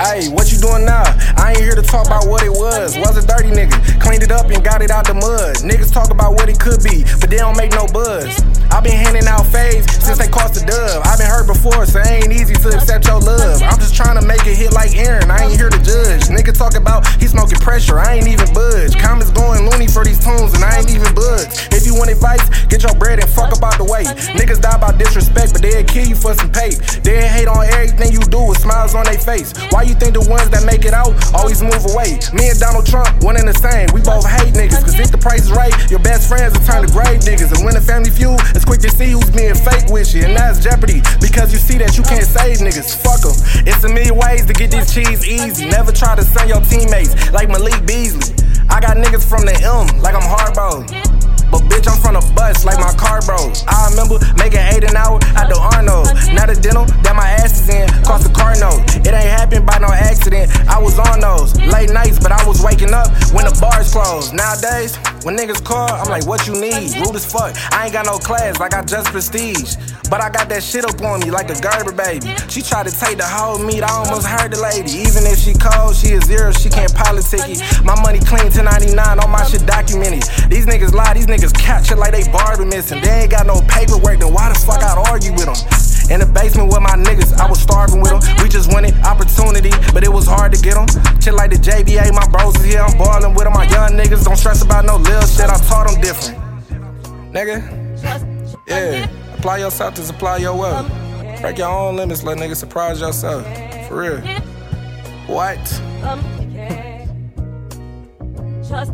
Hey, what you doing now? I ain't here to talk about what it was. Was a dirty nigga. Cleaned it up and got it out the mud. Niggas talk about what it could be, but they don't make no buzz. i been handing out fades since they cost a dub. i been hurt before, so it ain't easy to accept your love. I'm just trying to make it hit like Aaron. I ain't here to judge. Nigga talk about he smoking pressure. I ain't even budge. Comments going loony for these tunes, and I ain't even budge. If you want advice, get your bread and fuck about the way. Niggas die about disrespect, but they'll kill you for some pay. They'll hate on everything you do with smiles on their face. Why you think the ones that make it out always move away? Me and Donald Trump, one and the same. We both hate niggas, cause if the price is right, your best friends will turn to grave niggas. And when the family feud, it's quick to see who's being fake with you. And that's jeopardy, because you see that you can't save niggas. Fuck them. It's a million ways to get this cheese easy. Never try to send your teammates like Malik Beasley. I got niggas from the M, like I'm Harbaugh. But bitch, I'm from the bus like my car bros. Late nights, but I was waking up when the bars closed. Nowadays, when niggas call, I'm like, what you need? Rude as fuck. I ain't got no class, like I just prestige. But I got that shit up on me like a Gerber baby. She tried to take the whole meat, I almost heard the lady. Even if she cold, she is zero, she can't politic it. My money clean 1099, all my shit documented. These niggas lie, these niggas catch it like they Barbie missing. They ain't got no paperwork, then why the fuck I'd argue with them? In the basement with my niggas, I was starving with them. We just wanted opportunity, Shit like the JBA, my bros is here, I'm ballin' with them. My young niggas don't stress about no little shit, I taught them different. Nigga, yeah, apply yourself to supply your wealth. Break your own limits, let niggas surprise yourself. For real. What? Just